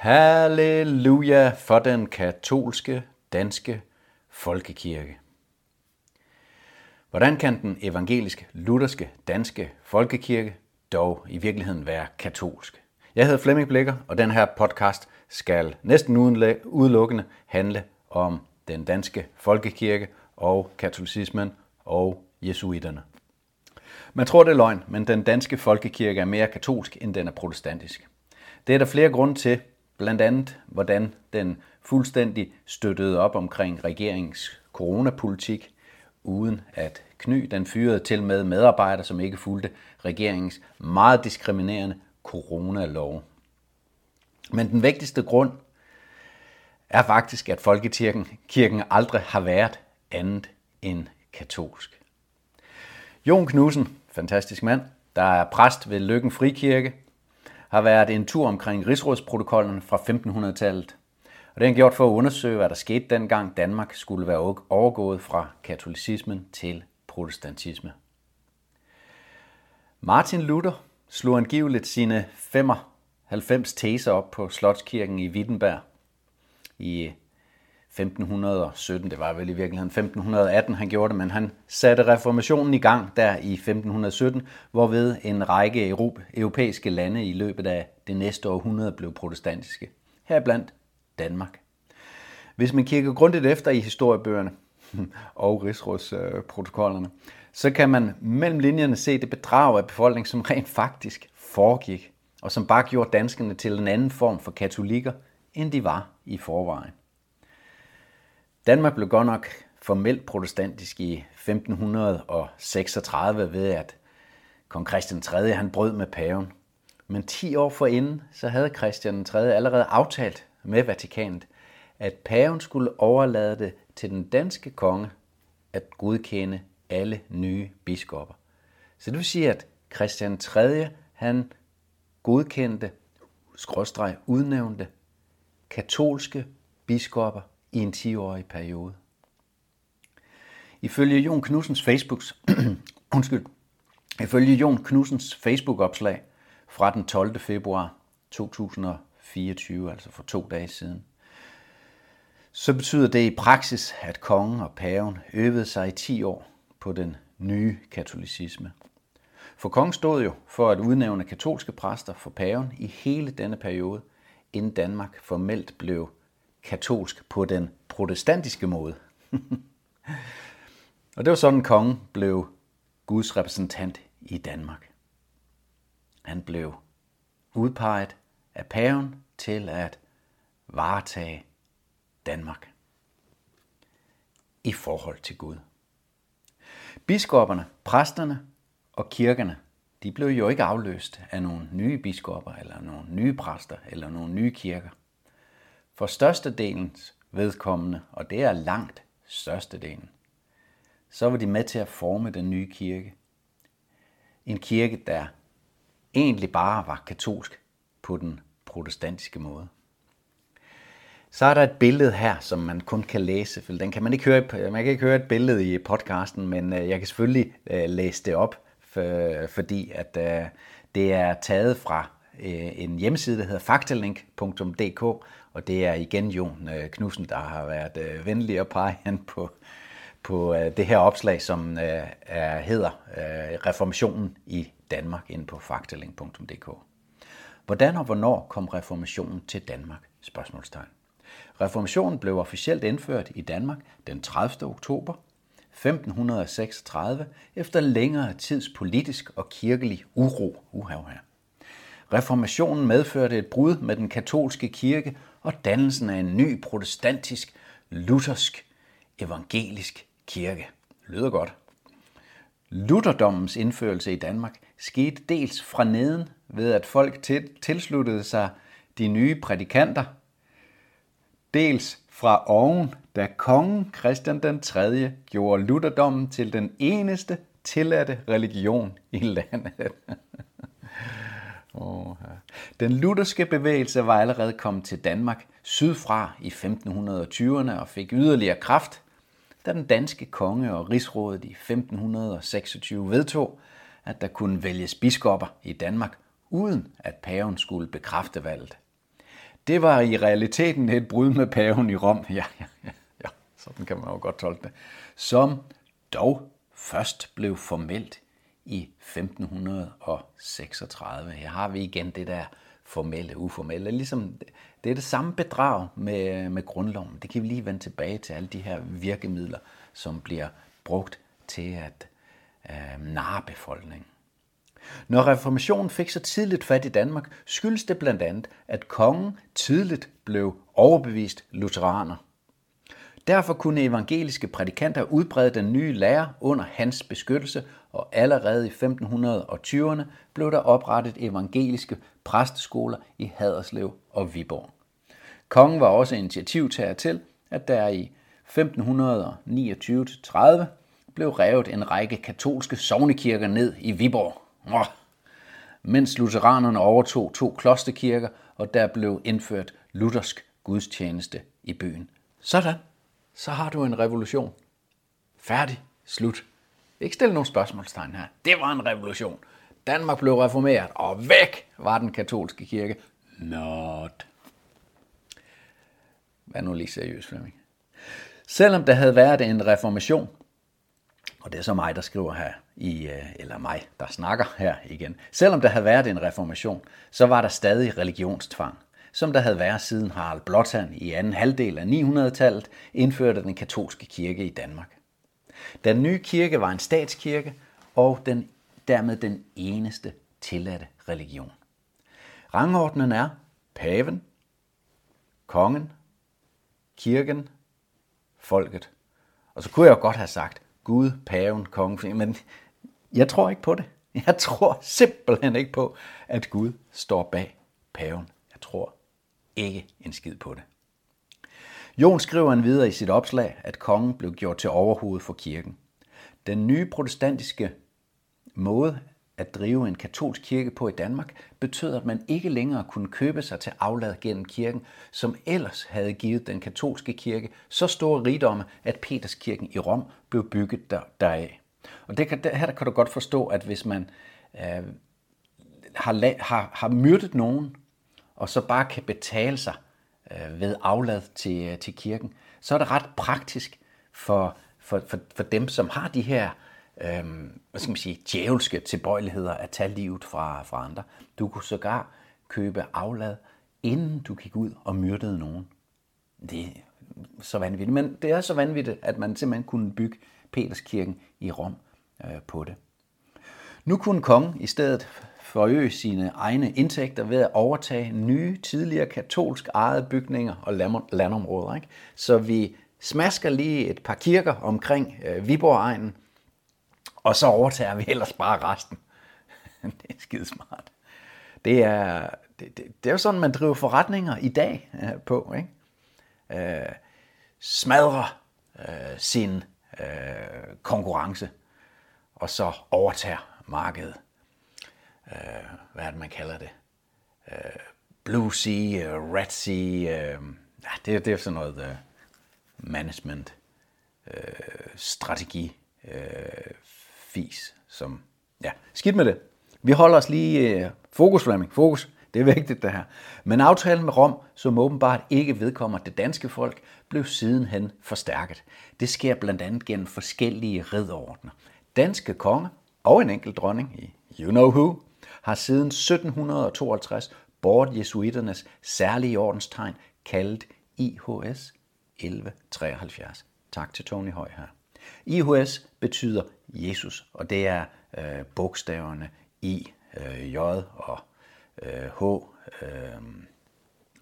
Halleluja for den katolske danske folkekirke. Hvordan kan den evangeliske lutherske danske folkekirke dog i virkeligheden være katolsk? Jeg hedder Flemming Blikker, og den her podcast skal næsten udelukkende handle om den danske folkekirke og katolicismen og jesuiterne. Man tror, det er løgn, men den danske folkekirke er mere katolsk, end den er protestantisk. Det er der flere grunde til, Blandt andet, hvordan den fuldstændig støttede op omkring regeringens coronapolitik, uden at kny. Den fyrede til med medarbejdere, som ikke fulgte regeringens meget diskriminerende coronalov. Men den vigtigste grund er faktisk, at folkekirken kirken aldrig har været andet end katolsk. Jon Knudsen, fantastisk mand, der er præst ved Lykken Frikirke, har været en tur omkring rigsrådsprotokollen fra 1500-tallet. Og det har gjort for at undersøge, hvad der skete dengang Danmark skulle være overgået fra katolicismen til protestantisme. Martin Luther slog angiveligt sine 95 teser op på Slotskirken i Wittenberg i 1517, det var vel i virkeligheden 1518, han gjorde det, men han satte reformationen i gang der i 1517, hvorved en række europæiske lande i løbet af det næste århundrede blev protestantiske, heriblandt Danmark. Hvis man kigger grundigt efter i historiebøgerne og rigsrådsprotokollerne, så kan man mellem linjerne se det bedrag af befolkningen, som rent faktisk foregik, og som bare gjorde danskerne til en anden form for katolikker, end de var i forvejen. Danmark blev godt nok formelt protestantisk i 1536 ved, at kong Christian 3. han brød med paven. Men 10 år forinden, så havde Christian 3. allerede aftalt med Vatikanet, at paven skulle overlade det til den danske konge at godkende alle nye biskopper. Så det vil sige, at Christian 3. han godkendte, skråstreg udnævnte, katolske biskopper i en 10-årig periode. Ifølge Jon Knudsens Facebooks, undskyld, ifølge Jon Knudsens Facebook-opslag fra den 12. februar 2024, altså for to dage siden, så betyder det i praksis, at kongen og paven øvede sig i 10 år på den nye katolicisme. For kongen stod jo for at udnævne katolske præster for paven i hele denne periode, inden Danmark formelt blev katolsk på den protestantiske måde. og det var sådan, kongen blev Guds repræsentant i Danmark. Han blev udpeget af paven til at varetage Danmark i forhold til Gud. Biskopperne, præsterne og kirkerne, de blev jo ikke afløst af nogle nye biskopper, eller nogle nye præster, eller nogle nye kirker. For størstedelens vedkommende, og det er langt størstedelen, så var de med til at forme den nye kirke. En kirke, der egentlig bare var katolsk på den protestantiske måde. Så er der et billede her, som man kun kan læse. For den kan man ikke høre, man kan ikke høre et billede i podcasten, men øh, jeg kan selvfølgelig øh, læse det op, fordi at øh, det er taget fra Øh, en hjemmeside, der hedder faktalink.dk, og det er igen Jon øh, Knudsen, der har været øh, venlig at pege hen på, på det her opslag, som er, hedder Reformationen i Danmark inde på faktalink.dk. Hvordan og hvornår kom reformationen til Danmark? Spørgsmålstegn. Reformationen blev officielt indført i Danmark den 30. oktober 1536 efter længere tids politisk og kirkelig uro. Uhav her. Reformationen medførte et brud med den katolske kirke og dannelsen af en ny protestantisk, luthersk, evangelisk kirke. Lyder godt. Lutherdommens indførelse i Danmark skete dels fra neden ved, at folk tilsluttede sig de nye prædikanter, dels fra oven, da kongen Christian den 3. gjorde lutherdommen til den eneste tilladte religion i landet. Oh, ja. Den lutherske bevægelse var allerede kommet til Danmark sydfra i 1520'erne og fik yderligere kraft, da den danske konge og rigsrådet i 1526 vedtog, at der kunne vælges biskopper i Danmark, uden at paven skulle bekræfte valget. Det var i realiteten et brud med paven i Rom. Ja, ja, ja, ja. sådan kan man jo godt tolke det. Som dog først blev formelt i 1536. Her har vi igen det der formelle, uformelle. Ligesom, det er det samme bedrag med, med grundloven. Det kan vi lige vende tilbage til alle de her virkemidler, som bliver brugt til at øh, narre befolkningen. Når reformationen fik så tidligt fat i Danmark, skyldes det blandt andet, at kongen tidligt blev overbevist lutheraner. Derfor kunne evangeliske prædikanter udbrede den nye lære under hans beskyttelse, og allerede i 1520'erne blev der oprettet evangeliske præsteskoler i Haderslev og Viborg. Kongen var også initiativtager til, at der i 1529-30 blev revet en række katolske sovnekirker ned i Viborg. Oh. Mens lutheranerne overtog to klosterkirker, og der blev indført luthersk gudstjeneste i byen. Sådan så har du en revolution. Færdig. Slut. Ikke stille nogen spørgsmålstegn her. Det var en revolution. Danmark blev reformeret, og væk var den katolske kirke. Not. Vær nu lige seriøs, Flemming. Selvom der havde været en reformation, og det er så mig, der skriver her, i, øh, eller mig, der snakker her igen. Selvom der havde været en reformation, så var der stadig religionstvang som der havde været siden Harald Blåtand i anden halvdel af 900-tallet indførte den katolske kirke i Danmark. Den nye kirke var en statskirke og den, dermed den eneste tilladte religion. Rangordnen er paven, kongen, kirken, folket. Og så kunne jeg jo godt have sagt Gud, paven, kongen, men jeg tror ikke på det. Jeg tror simpelthen ikke på, at Gud står bag paven. Jeg tror ikke en skid på det. Jon skriver en videre i sit opslag, at kongen blev gjort til overhoved for kirken. Den nye protestantiske måde at drive en katolsk kirke på i Danmark betød, at man ikke længere kunne købe sig til aflad gennem kirken, som ellers havde givet den katolske kirke så store rigdomme, at Peterskirken i Rom blev bygget der, deraf. Og det kan, her kan du godt forstå, at hvis man øh, har, har, har myrdet nogen, og så bare kan betale sig øh, ved aflad til, øh, til kirken, så er det ret praktisk for, for, for, for dem, som har de her øh, hvad skal man sige, djævelske tilbøjeligheder at tage livet fra, fra andre. Du kunne sågar købe aflad, inden du gik ud og myrdede nogen. Det er så vanvittigt. Men det er så vanvittigt, at man simpelthen kunne bygge Peterskirken i Rom øh, på det. Nu kunne kongen i stedet forøge sine egne indtægter ved at overtage nye, tidligere katolsk ejede bygninger og landområder. Ikke? Så vi smasker lige et par kirker omkring øh, Viborg-egnen, og så overtager vi ellers bare resten. det er skide smart. Det er, det, det, det er jo sådan, man driver forretninger i dag øh, på. Ikke? Øh, smadrer øh, sin øh, konkurrence, og så overtager markedet øh, hvad er det, man kalder det? Øh, Blue Sea, øh, Red Sea, øh, ja, det, det er sådan noget øh, management, øh, strategi, øh, fis, som, ja, skidt med det. Vi holder os lige øh, fokus, Flemming, fokus. Det er vigtigt det her. Men aftalen med Rom, som åbenbart ikke vedkommer det danske folk, blev sidenhen forstærket. Det sker blandt andet gennem forskellige ridordner. Danske konge og en enkelt dronning i You Know Who har siden 1752 båret jesuiternes særlige ordenstegn kaldet IHS 1173. Tak til Tony Høj her. IHS betyder Jesus, og det er øh, bogstaverne I, øh, J og øh, H øh,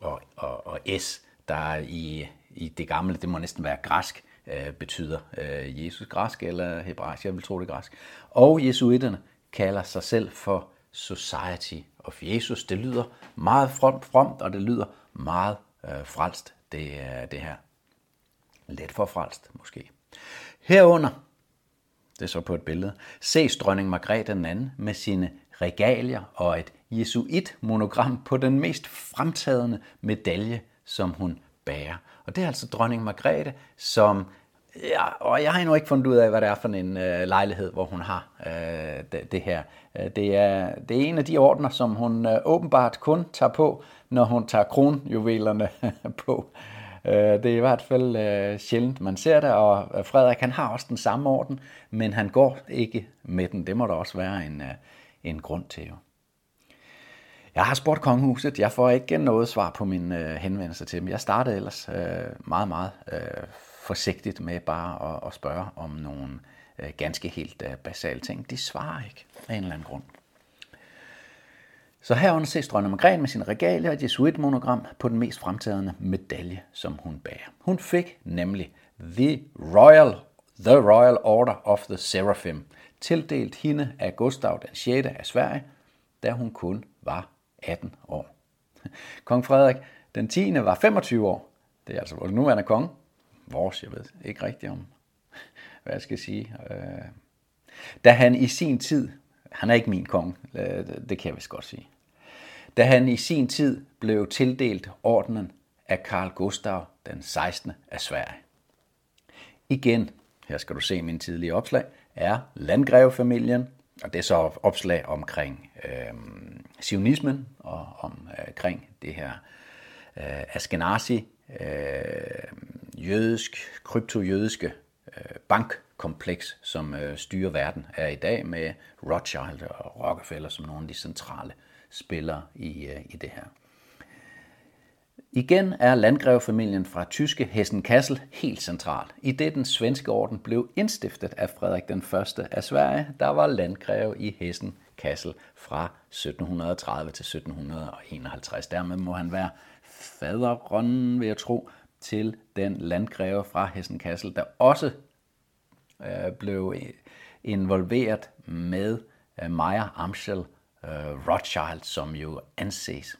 og, og, og S, der er i, i det gamle, det må næsten være græsk, øh, betyder øh, Jesus græsk eller hebraisk, jeg vil tro det græsk. Og jesuiterne kalder sig selv for Society of Jesus. Det lyder meget fromt, og det lyder meget øh, frelst, det, er det her. Let for frelst, måske. Herunder, det er så på et billede, ses dronning Margrethe den anden med sine regalier og et jesuit-monogram på den mest fremtagende medalje, som hun bærer. Og det er altså dronning Margrethe, som Ja, og jeg har endnu ikke fundet ud af, hvad det er for en øh, lejlighed, hvor hun har øh, det, det her. Øh, det er, det er en af de ordner, som hun øh, åbenbart kun tager på, når hun tager kronjuvelerne på. Øh, det er i hvert fald øh, sjældent, man ser det, og øh, Frederik han har også den samme orden, men han går ikke med den. Det må der også være en, øh, en grund til jo. Jeg har spurgt kongehuset. Jeg får ikke noget svar på min øh, henvendelse til dem. Jeg startede ellers øh, meget, meget øh, forsigtigt med bare at, at spørge om nogle øh, ganske helt øh, basale ting. De svarer ikke af en eller anden grund. Så herunder ses dronning Margrethe med sin regale og et jesuitmonogram på den mest fremtagende medalje, som hun bærer. Hun fik nemlig The Royal, the Royal Order of the Seraphim, tildelt hende af Gustav den 6. af Sverige, da hun kun var 18 år. Kong Frederik den 10. var 25 år. Det er altså vores nuværende konge. Vores, jeg ved ikke rigtigt om, hvad jeg skal sige. Øh, da han i sin tid, han er ikke min konge, øh, det kan jeg vist godt sige. Da han i sin tid blev tildelt ordenen af Karl Gustav den 16. af Sverige. Igen, her skal du se min tidlige opslag, er landgrevefamilien, og det er så opslag omkring øh, sionismen og omkring det her øh, Askenazi, øh, jødisk, kryptojødiske øh, bankkompleks, som øh, styrer verden er i dag med Rothschild og Rockefeller som nogle af de centrale spillere i, øh, i det her. Igen er landgrevefamilien fra tyske Hessen-Kassel helt central. I det den svenske orden blev indstiftet af Frederik den 1. af Sverige, der var landgreve i Hessen-Kassel fra 1730 til 1751. Dermed må han være faderrønnen, vil jeg tro, til den landgreve fra Hessen-Kassel, der også øh, blev involveret med øh, Meyer Amschel øh, Rothschild, som jo anses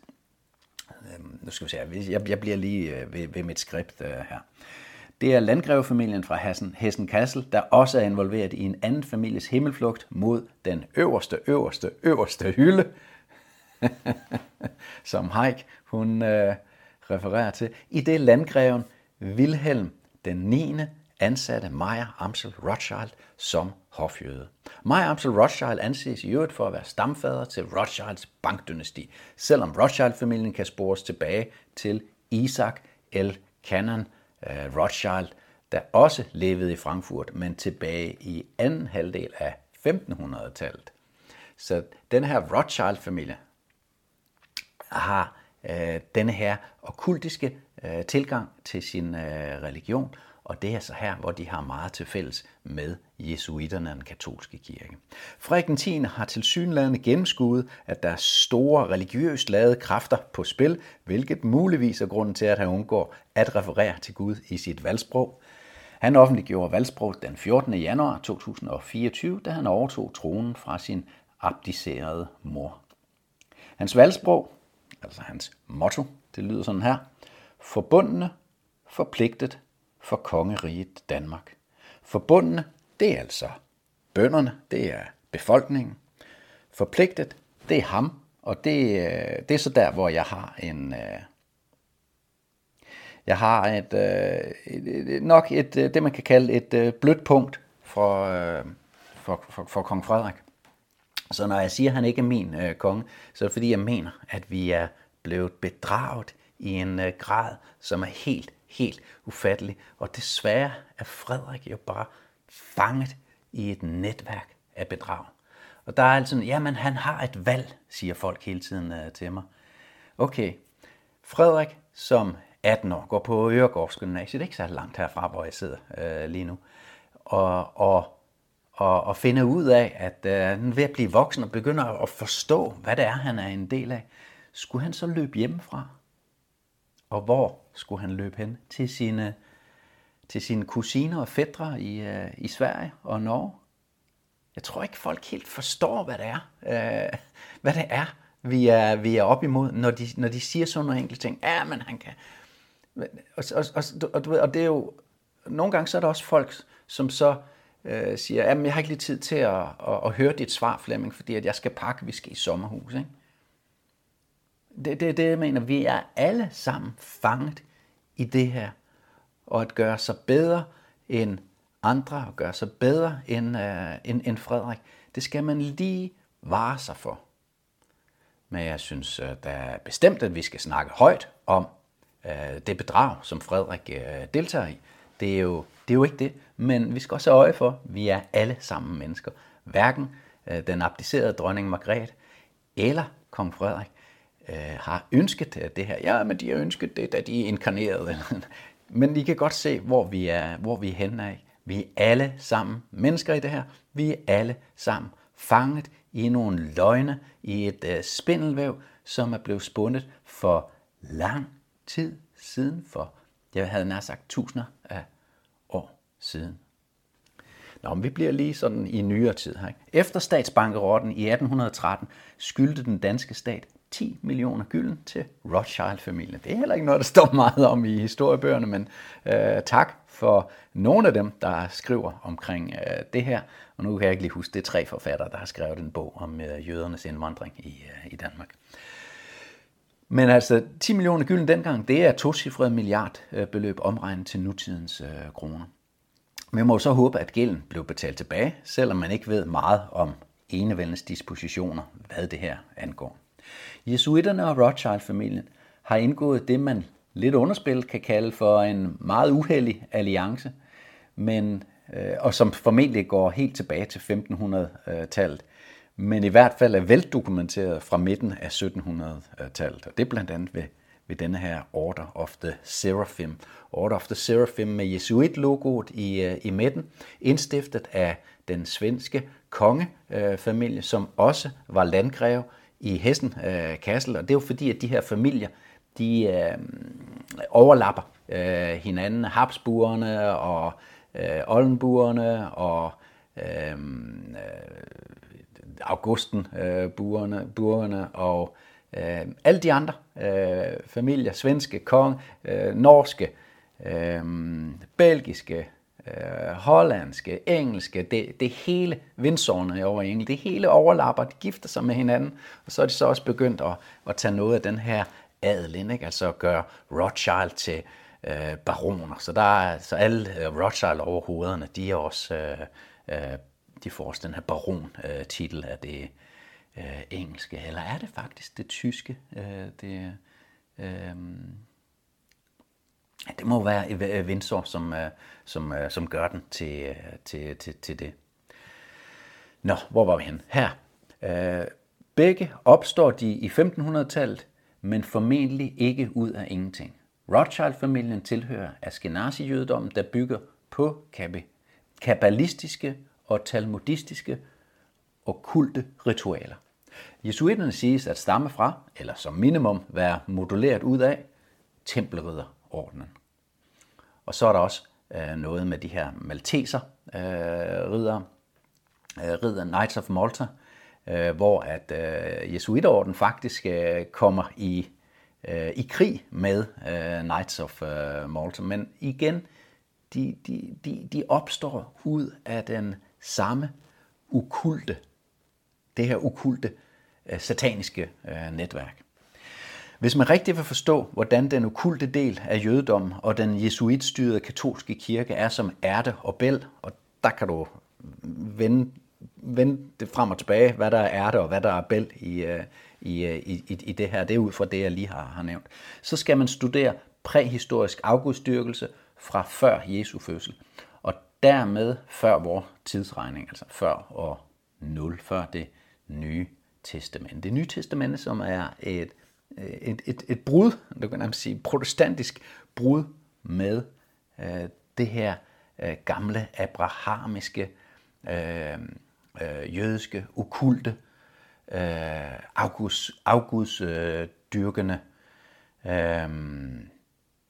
øh, nu skal vi se, jeg, jeg bliver lige øh, ved, ved mit skript øh, her. Det er landgrevefamilien fra Hessen, Hessen Kassel, der også er involveret i en anden families himmelflugt mod den øverste, øverste, øverste hylde, som Heik hun øh, refererer til. I det landgreven Wilhelm den 9. ansatte Meyer Amsel Rothschild som hofjøde. Meyer Amsel Rothschild anses i øvrigt for at være stamfader til Rothschilds bankdynasti, selvom Rothschild-familien kan spores tilbage til Isaac L. Cannon uh, øh, Rothschild, der også levede i Frankfurt, men tilbage i anden halvdel af 1500-tallet. Så den her Rothschild-familie har øh, denne her okkultiske øh, tilgang til sin øh, religion, og det er så her, hvor de har meget til fælles med jesuiterne og den katolske kirke. Frederik 10. har til synlædende gennemskuet, at der er store religiøst lavede kræfter på spil, hvilket muligvis er grunden til, at han undgår at referere til Gud i sit valgsprog. Han offentliggjorde valgsprog den 14. januar 2024, da han overtog tronen fra sin abdicerede mor. Hans valgsprog, altså hans motto, det lyder sådan her. Forbundne, forpligtet, for kongeriget Danmark. Forbundne, det er altså bønderne, det er befolkningen. Forpligtet, det er ham, og det, øh, det er så der, hvor jeg har en... Øh, jeg har øh, et, et, nok et, det, man kan kalde et blødt punkt for, for, for, for kong Frederik. Så når jeg siger, at han ikke er min øh, konge, så er det fordi, jeg mener, at vi er blevet bedraget i en øh, grad, som er helt, helt ufattelig. Og desværre er Frederik jo bare fanget i et netværk af bedrag. Og der er altså, jamen han har et valg, siger folk hele tiden øh, til mig. Okay, Frederik som 18 år går på Øregårds Gymnasiet, ikke så langt herfra, hvor jeg sidder øh, lige nu, og, og, og, og finde ud af, at øh, han er ved at blive voksen og begynder at forstå, hvad det er, han er en del af. Skulle han så løbe hjemmefra? Og hvor skulle han løbe hen? Til sine, til sine kusiner og fædre i, øh, i Sverige og Norge? Jeg tror ikke, folk helt forstår, hvad det er, øh, hvad det er vi er, vi er op imod, når de, når de siger sådan nogle enkelte ting. Ja, men han kan... Og, og, og, og, du ved, og det er jo... Nogle gange så er der også folk, som så øh, siger, at jeg har ikke lige tid til at, at, at høre dit svar, Flemming, fordi at jeg skal pakke, vi skal i sommerhus. Ikke? Det, det, det jeg mener, vi er alle sammen fanget i det her, og at gøre sig bedre end andre og gøre sig bedre end, øh, end, end Frederik. Det skal man lige vare sig for. Men jeg synes, at der er bestemt, at vi skal snakke højt om øh, det bedrag, som Frederik øh, deltager i. Det er, jo, det er jo ikke det, men vi skal også have øje for, at vi er alle sammen mennesker. Hverken øh, den abdicerede dronning Margrethe eller kong Frederik øh, har ønsket øh, det her. Ja, men de har ønsket det, da de er inkarneret. men I kan godt se, hvor vi er, hvor vi er henne af. Vi er alle sammen mennesker i det her. Vi er alle sammen fanget i nogle løgne, i et øh, spindelvæv, som er blevet spundet for lang tid siden, for jeg havde nær sagt tusinder af siden. Nå, men vi bliver lige sådan i nyere tid her. Ikke? Efter statsbankerotten i 1813 skyldte den danske stat 10 millioner gylden til Rothschild-familien. Det er heller ikke noget, der står meget om i historiebøgerne, men øh, tak for nogle af dem, der skriver omkring øh, det her. Og nu kan jeg ikke lige huske, det er tre forfattere, der har skrevet en bog om øh, jødernes indvandring i, øh, i Danmark. Men altså, 10 millioner gylden dengang, det er to cifrede milliardbeløb omregnet til nutidens øh, kroner. Men må så håbe, at gælden blev betalt tilbage, selvom man ikke ved meget om enevældens dispositioner, hvad det her angår. Jesuitterne og Rothschild-familien har indgået det, man lidt underspillet kan kalde for en meget uheldig alliance, men, øh, og som formentlig går helt tilbage til 1500-tallet, men i hvert fald er veldokumenteret fra midten af 1700-tallet. Og det er blandt andet ved, ved denne her Order of the Seraphim. Order of the Seraphim med Jesuit-logoet i, øh, i midten, indstiftet af den svenske kongefamilie, som også var landgreve i Hessen øh, Kassel, og det er jo fordi, at de her familier, de øh, overlapper øh, hinanden, Habsburgerne og øh, Oldenburgerne og øh, øh Augustenburgerne øh, og øh, Øh, alle de andre øh, familier, svenske, kong, øh, norske, øh, belgiske, øh, hollandske, engelske, det, det hele vindsårene over i England, det hele overlapper, de gifter sig med hinanden, og så er de så også begyndt at, at tage noget af den her adel ind, ikke? altså at gøre Rothschild til øh, baroner. Så, der er, så alle øh, Rothschild overhovederne, de er også, øh, øh, de får også den her baron-titel øh, af det øh, engelske, eller er det faktisk det tyske? Øh, det, øh, det må være øh, Windsor, som, øh, som, øh, som gør den til, øh, til, til, til det. Nå, hvor var vi hen? Her. Øh, begge opstår de i 1500-tallet, men formentlig ikke ud af ingenting. Rothschild-familien tilhører Ashkenazi-jødedommen, der bygger på kabbalistiske og talmudistiske og kulte ritualer. Jesuiterne siges at stamme fra, eller som minimum være moduleret ud af, tempelridderordenen. Og så er der også øh, noget med de her malteser øh, ridder, øh, ridder Knights of Malta, øh, hvor at øh, Jesuiterorden faktisk øh, kommer i, øh, i krig med øh, Knights of øh, Malta. Men igen, de, de, de, de opstår ud af den samme ukulte, det her ukulte øh, Øh, sataniske øh, netværk. Hvis man rigtig vil forstå, hvordan den okulte del af jødedommen og den jesuitstyrede katolske kirke er som ærte og bæl, og der kan du vende, vende det frem og tilbage, hvad der er ærte og hvad der er bæl i, øh, i, i, i, i det her, det er ud fra det, jeg lige har, har nævnt. Så skal man studere præhistorisk afgudstyrkelse fra før Jesu fødsel, og dermed før vores tidsregning, altså før år 0, før det nye testamente. Det nye testamente, som er et øh, et, et, et brud, du kan nærmest sige protestantisk brud med øh, det her øh, gamle abrahamiske, øh, øh, jødiske, okulte, øh, afguds, afguds øh, øh,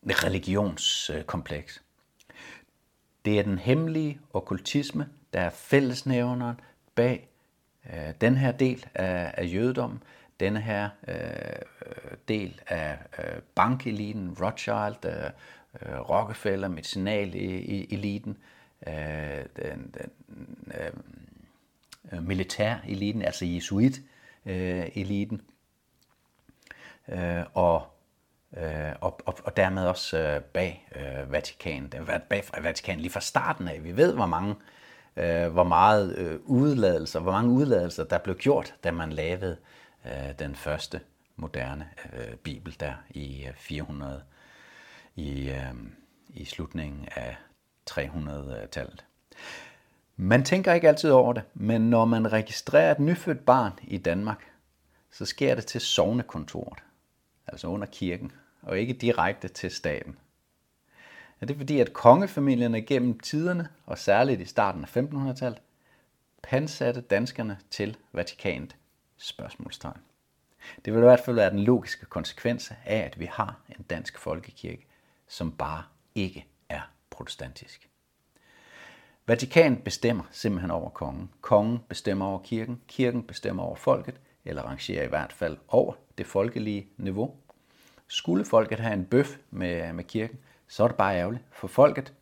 religionskompleks. Det er den hemmelige okkultisme, der er fællesnævneren bag øh, den her del af, af jødedommen den her øh, del af øh, bankeliten, Rothschild, øh, øh Rockefeller, medicinaleliten, øh, den, den øh, militæreliten, altså jesuit-eliten, øh, og, øh, og, og, og dermed også øh, bag øh, Vatikan. Den har bag Vatikan lige fra starten af. Vi ved, hvor mange øh, Øh, hvor meget øh, udladelser, hvor mange udladelser der blev gjort, da man lavede øh, den første moderne øh, bibel der i øh, 400 i, øh, i slutningen af 300-tallet. Man tænker ikke altid over det, men når man registrerer et nyfødt barn i Danmark, så sker det til sovnekontoret, altså under kirken, og ikke direkte til staten. Ja, det er fordi, at kongefamilierne gennem tiderne, og særligt i starten af 1500-tallet, pansatte danskerne til Vatikanet? Spørgsmålstegn. Det vil i hvert fald være den logiske konsekvens af, at vi har en dansk folkekirke, som bare ikke er protestantisk. Vatikan bestemmer simpelthen over kongen. Kongen bestemmer over kirken. Kirken bestemmer over folket, eller rangerer i hvert fald over det folkelige niveau. Skulle folket have en bøf med, med kirken, så er det bare ærgerligt for folket.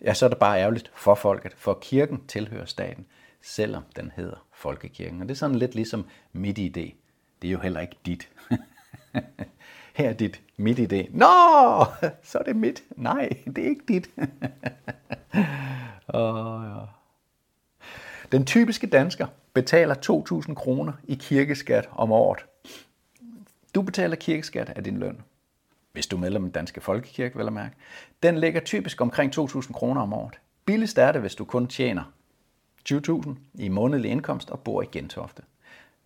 Ja, så er det bare ærgerligt for folket, for kirken tilhører staten, selvom den hedder Folkekirken. Og det er sådan lidt ligesom midt idé. Det er jo heller ikke dit. Her er dit midt idé. Nå, så er det mit. Nej, det er ikke dit. oh, ja. Den typiske dansker betaler 2.000 kroner i kirkeskat om året. Du betaler kirkeskat af din løn hvis du er medlem af den danske folkekirke, vel at mærke, den ligger typisk omkring 2.000 kroner om året. Billigst er det, hvis du kun tjener 20.000 i månedlig indkomst og bor i Gentofte.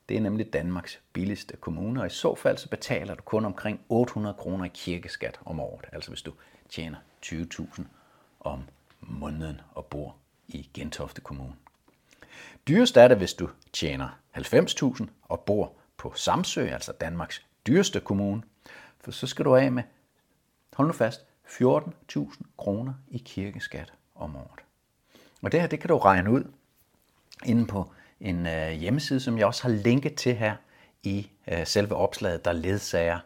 Det er nemlig Danmarks billigste kommune, og i så fald så betaler du kun omkring 800 kroner i kirkeskat om året, altså hvis du tjener 20.000 om måneden og bor i Gentofte Kommune. Dyrest er det, hvis du tjener 90.000 og bor på Samsø, altså Danmarks dyreste kommune, for så skal du af med, hold nu fast, 14.000 kroner i kirkeskat om året. Og det her, det kan du regne ud inde på en øh, hjemmeside, som jeg også har linket til her i øh, selve opslaget, der ledsager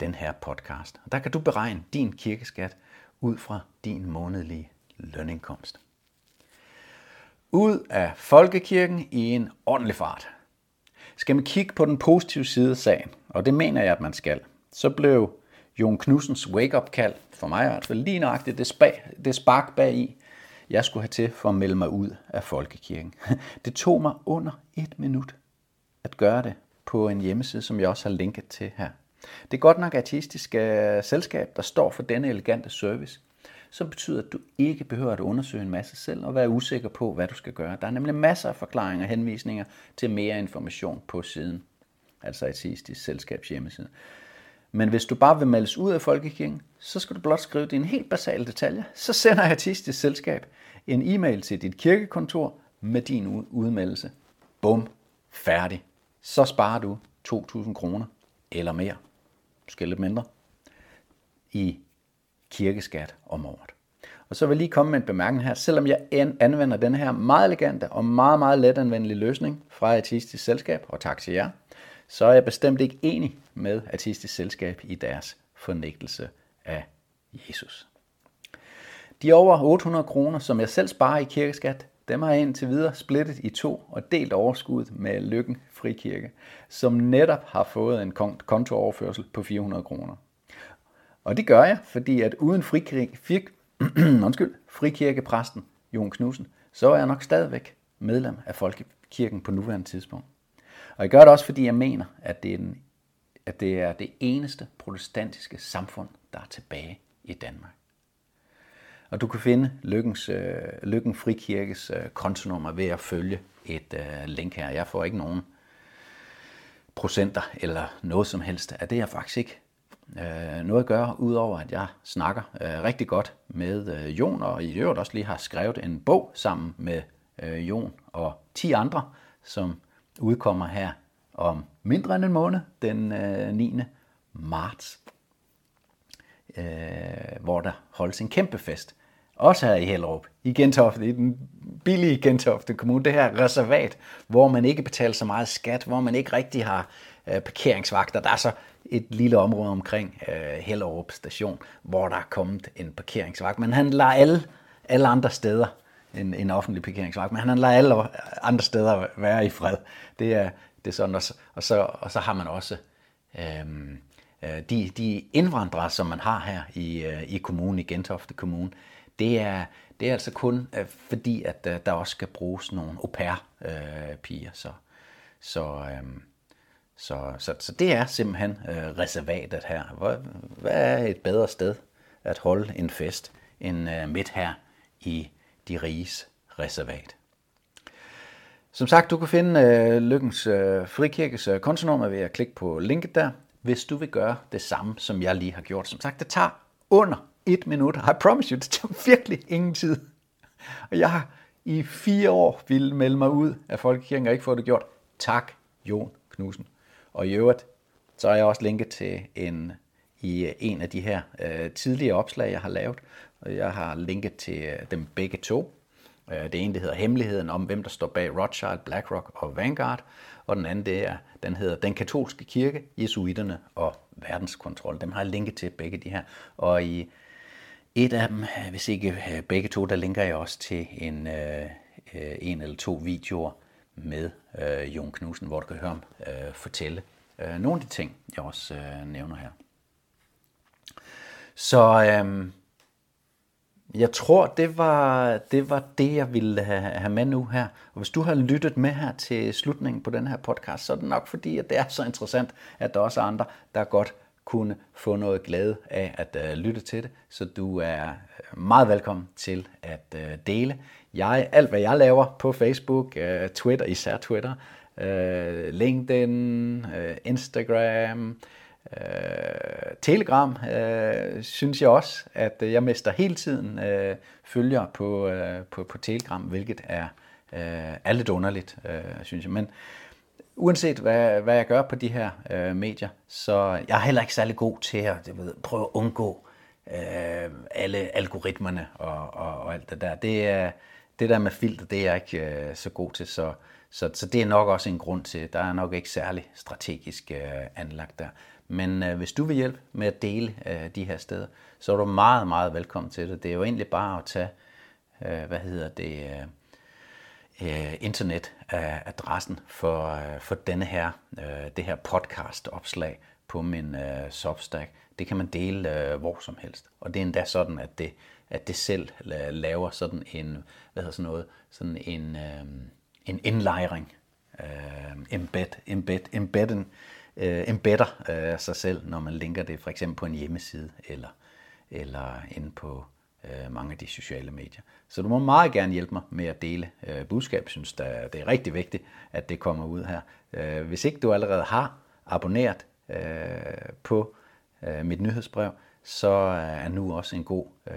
den her podcast. Og der kan du beregne din kirkeskat ud fra din månedlige lønindkomst. Ud af folkekirken i en ordentlig fart. Skal man kigge på den positive side af sagen, og det mener jeg, at man skal – så blev Jon Knudsens wake-up-kald, for mig i hvert fald lige nøjagtigt, det, spa, det spark bag i, jeg skulle have til for at melde mig ud af folkekirken. Det tog mig under et minut at gøre det på en hjemmeside, som jeg også har linket til her. Det er godt nok artistisk uh, selskab, der står for denne elegante service, som betyder, at du ikke behøver at undersøge en masse selv og være usikker på, hvad du skal gøre. Der er nemlig masser af forklaringer og henvisninger til mere information på siden, altså artistisk selskabs hjemmeside. Men hvis du bare vil meldes ud af folkekirken, så skal du blot skrive dine helt basale detaljer. Så sender Artistisk Selskab en e-mail til dit kirkekontor med din udmeldelse. Bum, færdig. Så sparer du 2.000 kroner eller mere, måske lidt mindre, i kirkeskat om året. Og så vil jeg lige komme med en bemærkning her. Selvom jeg anvender den her meget elegante og meget, meget let anvendelige løsning fra Artistisk Selskab, og tak til jer, så er jeg bestemt ikke enig med artistisk selskab i deres fornægtelse af Jesus. De over 800 kroner, som jeg selv sparer i kirkeskat, dem har jeg indtil videre splittet i to og delt overskuddet med Lykken Frikirke, som netop har fået en kontooverførsel på 400 kroner. Og det gør jeg, fordi at uden frikirke, fir, undskyld, frikirkepræsten Jon Knudsen, så er jeg nok stadigvæk medlem af Folkekirken på nuværende tidspunkt. Og jeg gør det også, fordi jeg mener, at det er, den, at det, er det eneste protestantiske samfund, der er tilbage i Danmark. Og du kan finde Lykkens, øh, Lykken Frikirkes øh, kontonummer ved at følge et øh, link her. Jeg får ikke nogen procenter eller noget som helst af det, jeg faktisk ikke øh, noget at gøre, udover at jeg snakker øh, rigtig godt med øh, Jon, og i øvrigt også lige har skrevet en bog sammen med øh, Jon og 10 andre, som udkommer her om mindre end en måned, den øh, 9. marts, øh, hvor der holdes en kæmpe fest. Også her i Hellerup, i Gentofte, i den billige Gentofte Kommune, det her reservat, hvor man ikke betaler så meget skat, hvor man ikke rigtig har øh, parkeringsvagter. Der er så et lille område omkring øh, Hellerup station, hvor der er kommet en parkeringsvagt, men han lader alle, alle andre steder en, en offentlig parkeringsvagt, men han lader alle andre steder være i fred. Det er, det er sådan, og så, og så, og så har man også øhm, øh, de, de indvandrere, som man har her i, øh, i kommunen, i Gentofte Kommune, det er, det er altså kun øh, fordi, at øh, der også skal bruges nogle au pair-piger. Så, så, øhm, så, så, så det er simpelthen reservatet her. Hvad, hvad er et bedre sted at holde en fest end midt her i de riges reservat? Som sagt, du kan finde øh, Lykkens øh, Frikirkes øh, kontonummer ved at klikke på linket der, hvis du vil gøre det samme, som jeg lige har gjort. Som sagt, det tager under et minut. I promise you, det tager virkelig ingen tid. Og jeg har i fire år ville melde mig ud af Folkekirken og ikke fået det gjort. Tak, Jon Knudsen. Og i øvrigt, så har jeg også linket til en i øh, en af de her øh, tidligere opslag, jeg har lavet. Og jeg har linket til øh, dem begge to. Øh, det ene det hedder Hemmeligheden om, hvem der står bag Rothschild, BlackRock og Vanguard. Og den anden det er, den hedder Den katolske kirke, Jesuiterne og verdenskontrol. Dem har jeg linket til begge de her. Og i et af dem, øh, hvis ikke begge to, der linker jeg også til en, en eller to videoer med øh, Jon Knudsen, hvor du kan høre ham øh, fortælle øh, nogle af de ting, jeg også øh, nævner her. Så øh, jeg tror, det var, det var det, jeg ville have, have med nu her. Og hvis du har lyttet med her til slutningen på den her podcast, så er det nok fordi, at det er så interessant, at der også er andre, der godt kunne få noget glæde af at øh, lytte til det. Så du er øh, meget velkommen til at øh, dele. Jeg, alt hvad jeg laver på Facebook, uh, Twitter, især Twitter, LinkedIn, Instagram, Øh, Øh, Telegram øh, synes jeg også, at jeg mister hele tiden øh, følger på, øh, på, på Telegram, hvilket er, øh, er lidt underligt, øh, synes jeg. Men uanset hvad, hvad jeg gør på de her øh, medier, så jeg er heller ikke særlig god til at jeg ved, prøve at undgå øh, alle algoritmerne og, og, og alt det der. Det, er, det der med filter, det er jeg ikke øh, så god til, så, så, så det er nok også en grund til, der er nok ikke særlig strategisk øh, anlagt der. Men øh, hvis du vil hjælpe med at dele øh, de her steder, så er du meget, meget velkommen til det. Det er jo egentlig bare at tage, øh, hvad hedder det, øh, øh internetadressen for, øh, for denne her, øh, det her podcast-opslag på min øh, Substack. Det kan man dele øh, hvor som helst. Og det er endda sådan, at det, at det selv laver sådan en, hvad hedder sådan noget, sådan en, øh, en indlejring, øh, embed, embed, embedden, øh, embedder øh, sig selv, når man linker det for eksempel på en hjemmeside eller, eller inde på øh, mange af de sociale medier. Så du må meget gerne hjælpe mig med at dele øh, budskab. Jeg synes, det er rigtig vigtigt, at det kommer ud her. Øh, hvis ikke du allerede har abonneret øh, på øh, mit nyhedsbrev, så er nu også en god, øh,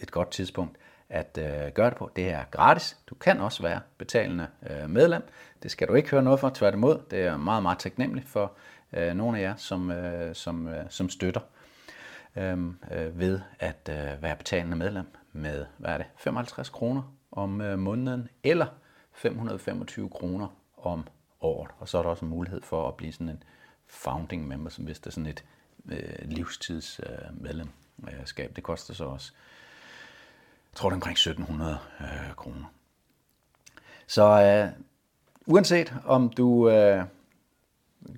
et godt tidspunkt at øh, gøre det på. Det er gratis. Du kan også være betalende øh, medlem. Det skal du ikke høre noget for, tværtimod. Det er meget, meget taknemmelig for øh, nogle af jer, som, øh, som, øh, som støtter øhm, øh, ved at øh, være betalende medlem med, hvad er det, 55 kroner om øh, måneden, eller 525 kroner om året. Og så er der også en mulighed for at blive sådan en founding member, som hvis det er sådan et øh, livstidsmedlemskab. øh, medlemskab. Det koster så også jeg tror det er omkring 1700 øh, kroner. Så øh, uanset om du øh,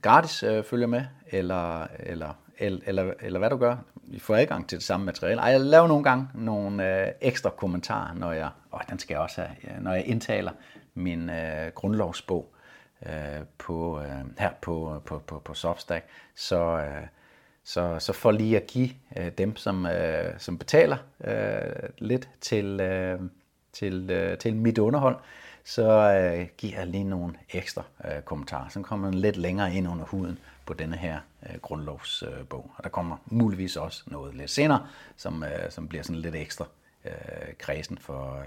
gratis øh, følger med, eller, eller, eller, eller, eller hvad du gør, vi får adgang til det samme materiale. Ej, jeg laver nogle gange nogle øh, ekstra kommentarer, når jeg, åh, den skal jeg også have, når jeg indtaler min øh, grundlovsbog øh, på, øh, her på, på, på, på Substack. Så, øh, så, så for lige at give øh, dem, som, øh, som betaler øh, lidt til, øh, til, øh, til mit underhold, så øh, giver jeg lige nogle ekstra øh, kommentarer. Så kommer man lidt længere ind under huden på denne her øh, grundlovsbog. Og der kommer muligvis også noget lidt senere, som, øh, som bliver sådan lidt ekstra øh, kredsen for, øh,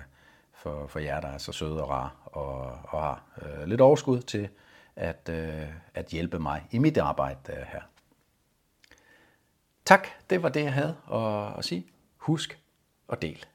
for, for jer, der er så søde og rare og, og har øh, lidt overskud til at, øh, at hjælpe mig i mit arbejde øh, her. Tak, det var det, jeg havde at, at sige. Husk at del.